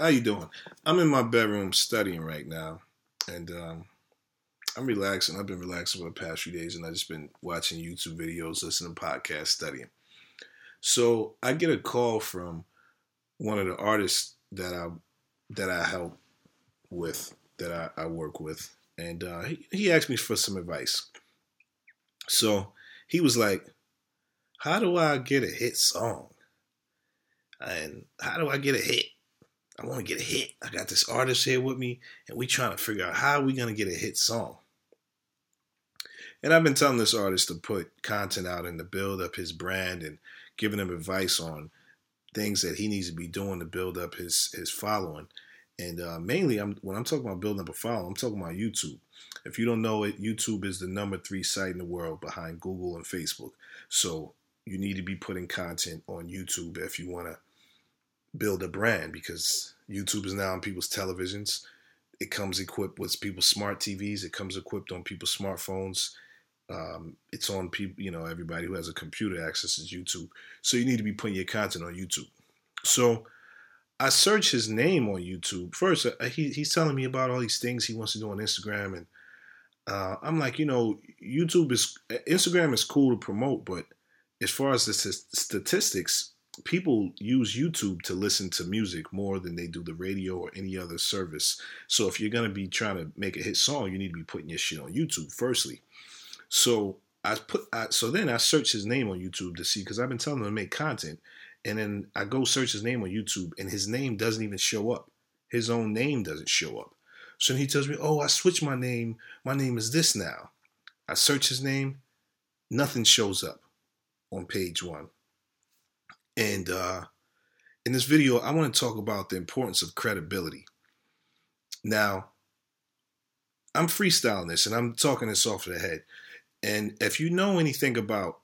How you doing? I'm in my bedroom studying right now, and um, I'm relaxing. I've been relaxing for the past few days, and I've just been watching YouTube videos, listening to podcasts, studying. So I get a call from one of the artists that I that I help with, that I, I work with, and uh, he, he asked me for some advice. So he was like, "How do I get a hit song?" And how do I get a hit? I want to get a hit. I got this artist here with me, and we trying to figure out how we gonna get a hit song. And I've been telling this artist to put content out and to build up his brand and giving him advice on things that he needs to be doing to build up his his following. And uh, mainly, I'm when I'm talking about building up a following, I'm talking about YouTube. If you don't know it, YouTube is the number three site in the world behind Google and Facebook. So you need to be putting content on YouTube if you want to build a brand because YouTube is now on people's televisions. It comes equipped with people's smart TVs. It comes equipped on people's smartphones. Um, it's on people, you know, everybody who has a computer accesses YouTube. So you need to be putting your content on YouTube. So I search his name on YouTube. First, uh, he, he's telling me about all these things he wants to do on Instagram. And uh, I'm like, you know, YouTube is, Instagram is cool to promote, but as far as the statistics, people use YouTube to listen to music more than they do the radio or any other service. So if you're gonna be trying to make a hit song, you need to be putting your shit on YouTube firstly. So I put I, so then I search his name on YouTube to see because I've been telling him to make content, and then I go search his name on YouTube, and his name doesn't even show up. His own name doesn't show up. So he tells me, "Oh, I switched my name. My name is this now." I search his name, nothing shows up on page one. And uh, in this video, I want to talk about the importance of credibility. Now, I'm freestyling this and I'm talking this off the head. And if you know anything about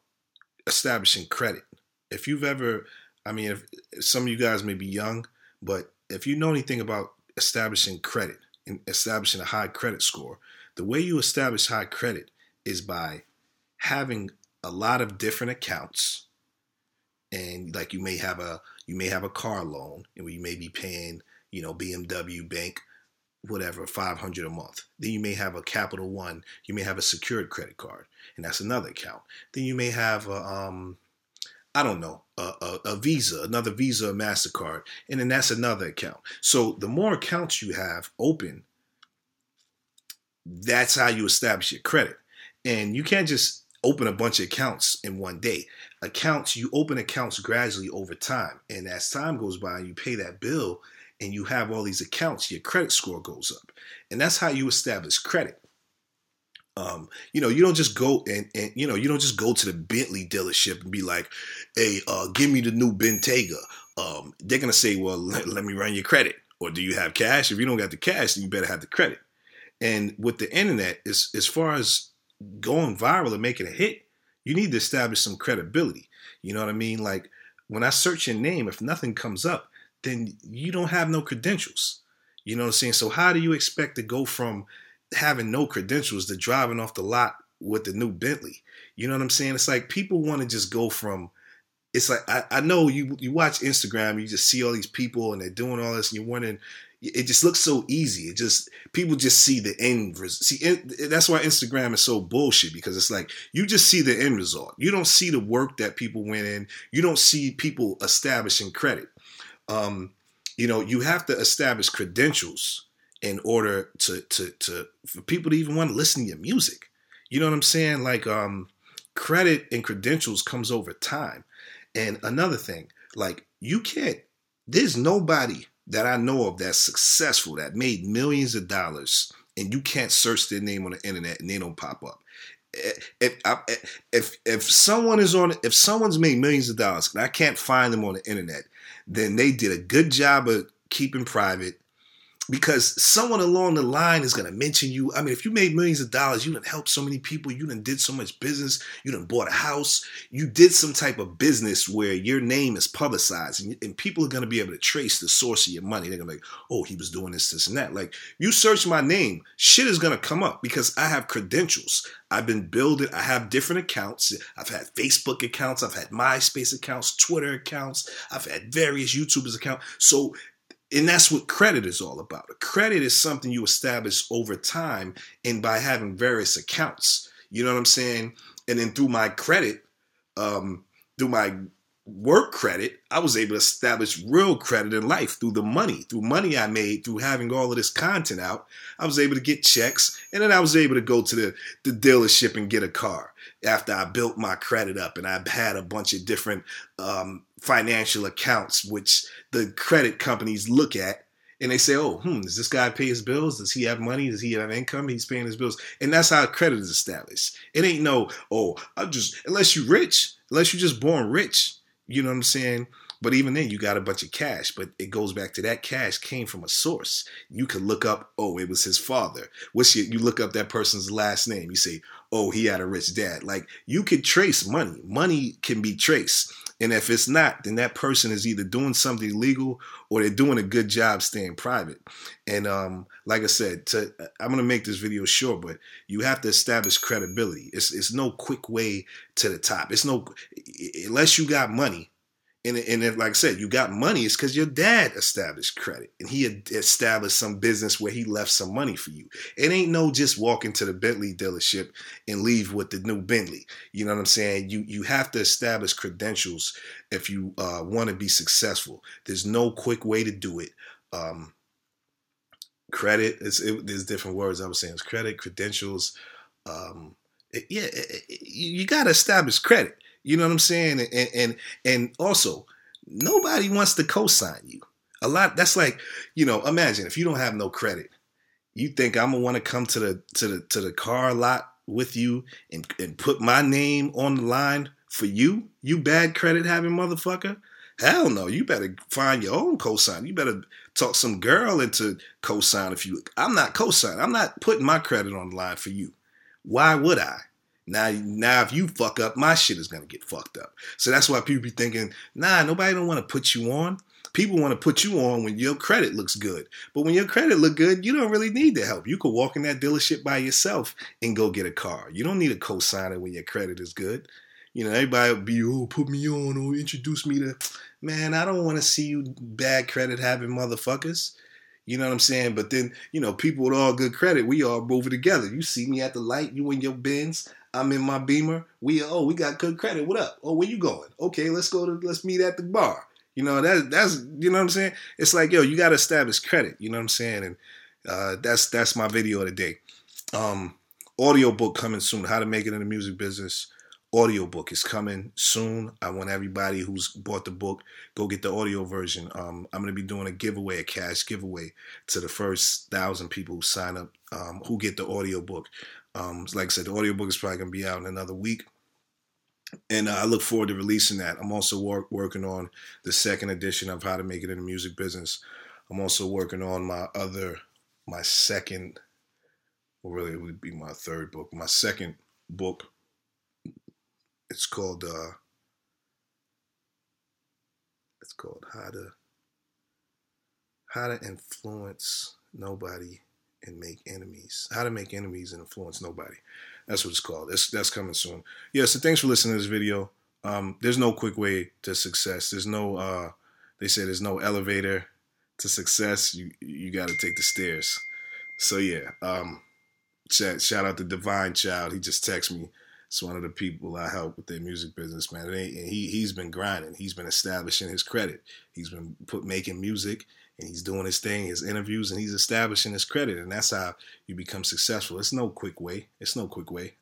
establishing credit, if you've ever, I mean, if, some of you guys may be young, but if you know anything about establishing credit and establishing a high credit score, the way you establish high credit is by having a lot of different accounts and like you may have a you may have a car loan and you may be paying you know BMW bank whatever 500 a month then you may have a capital one you may have a secured credit card and that's another account then you may have a um I don't know, a, a, a, Visa, another Visa, MasterCard, and then that's another account. So the more accounts you have open, that's how you establish your credit. And you can't just open a bunch of accounts in one day. Accounts, you open accounts gradually over time. And as time goes by, you pay that bill and you have all these accounts, your credit score goes up. And that's how you establish credit. Um, you know, you don't just go and, and you know, you don't just go to the Bentley dealership and be like, hey, uh, give me the new Bentayga. Um, they're gonna say, well, let, let me run your credit. Or do you have cash? If you don't got the cash, then you better have the credit. And with the internet, as as far as going viral and making a hit, you need to establish some credibility. You know what I mean? Like when I search your name, if nothing comes up, then you don't have no credentials. You know what I'm saying? So how do you expect to go from having no credentials to driving off the lot with the new Bentley? You know what I'm saying? It's like people want to just go from it's like I, I know you you watch Instagram, you just see all these people and they're doing all this, and you're wondering, it just looks so easy. It just people just see the end. result. See, it, that's why Instagram is so bullshit because it's like you just see the end result. You don't see the work that people went in. You don't see people establishing credit. Um, you know, you have to establish credentials in order to to to for people to even want to listen to your music. You know what I'm saying? Like um, credit and credentials comes over time. And another thing, like you can't. There's nobody that I know of that's successful, that made millions of dollars, and you can't search their name on the internet and they don't pop up. Eh, if eh, if if someone is on, if someone's made millions of dollars and I can't find them on the internet, then they did a good job of keeping private because someone along the line is going to mention you. I mean, if you made millions of dollars, you done helped so many people, you done did so much business, you done bought a house, you did some type of business where your name is publicized and, and people are going to be able to trace the source of your money. They're going to be like, oh, he was doing this, this, and that. Like, you search my name, shit is going to come up because I have credentials. I've been building, I have different accounts. I've had Facebook accounts, I've had MySpace accounts, Twitter accounts, I've had various YouTubers accounts. So and that's what credit is all about. Credit is something you establish over time and by having various accounts. You know what I'm saying? And then through my credit, um, through my work credit, I was able to establish real credit in life through the money, through money I made, through having all of this content out. I was able to get checks, and then I was able to go to the, the dealership and get a car after I built my credit up and I had a bunch of different um, financial accounts, which the credit companies look at and they say, "Oh, hmm, does this guy pay his bills? Does he have money? Does he have income? He's paying his bills." And that's how credit is established. It ain't no, "Oh, I'm just unless you're rich, unless you're just born rich." You know what I'm saying? But even then, you got a bunch of cash. But it goes back to that cash came from a source. You could look up, oh, it was his father. What's your, you look up that person's last name. You say, oh, he had a rich dad. Like you could trace money. Money can be traced. And if it's not, then that person is either doing something illegal or they're doing a good job staying private. And um, like I said, to, I'm gonna make this video short, but you have to establish credibility. It's it's no quick way to the top. It's no unless you got money and, and if, like I said, you got money, it's because your dad established credit and he established some business where he left some money for you. It ain't no just walk into the Bentley dealership and leave with the new Bentley. You know what I'm saying? You you have to establish credentials if you uh, want to be successful. There's no quick way to do it. Um, credit is it, there's different words I was saying. It's credit, credentials. Um, it, yeah, it, you got to establish credit. You know what I'm saying? And and and also, nobody wants to co-sign you. A lot. That's like, you know, imagine if you don't have no credit, you think I'm gonna want to come to the to the to the car lot with you and and put my name on the line for you, you bad credit having motherfucker. Hell no, you better find your own cosign. You better talk some girl into cosign if you. I'm not cosign. I'm not putting my credit on the line for you. Why would I? Now, now, if you fuck up, my shit is gonna get fucked up. So that's why people be thinking, nah, nobody don't want to put you on. People want to put you on when your credit looks good. But when your credit look good, you don't really need the help. You could walk in that dealership by yourself and go get a car. You don't need a co-signer when your credit is good. You know, everybody will be, oh, put me on or introduce me to. Man, I don't want to see you bad credit having motherfuckers. You know what I'm saying? But then, you know, people with all good credit, we all moving together. You see me at the light, you in your Benz, I'm in my Beamer. We oh we got good credit. What up? Oh where you going? Okay, let's go to let's meet at the bar. You know that that's you know what I'm saying. It's like yo, you got to establish credit. You know what I'm saying? And uh, that's that's my video of the day. Um, audio book coming soon. How to make it in the music business. Audio book is coming soon. I want everybody who's bought the book go get the audio version. Um, I'm gonna be doing a giveaway, a cash giveaway to the first thousand people who sign up, um, who get the audio book. Um, like I said, the audiobook is probably going to be out in another week. And uh, I look forward to releasing that. I'm also work, working on the second edition of How to Make It in the Music Business. I'm also working on my other, my second, well, really, it would be my third book. My second book, it's called, uh, it's called How to, How to Influence Nobody and make enemies. How to make enemies and influence nobody. That's what it's called. That's that's coming soon. Yeah. So thanks for listening to this video. Um, there's no quick way to success. There's no. Uh, they say there's no elevator to success. You you got to take the stairs. So yeah. Um, shout, shout out to Divine Child. He just texted me. It's one of the people I help with their music business, man. And he he's been grinding. He's been establishing his credit. He's been put making music and he's doing his thing, his interviews, and he's establishing his credit. And that's how you become successful. It's no quick way. It's no quick way.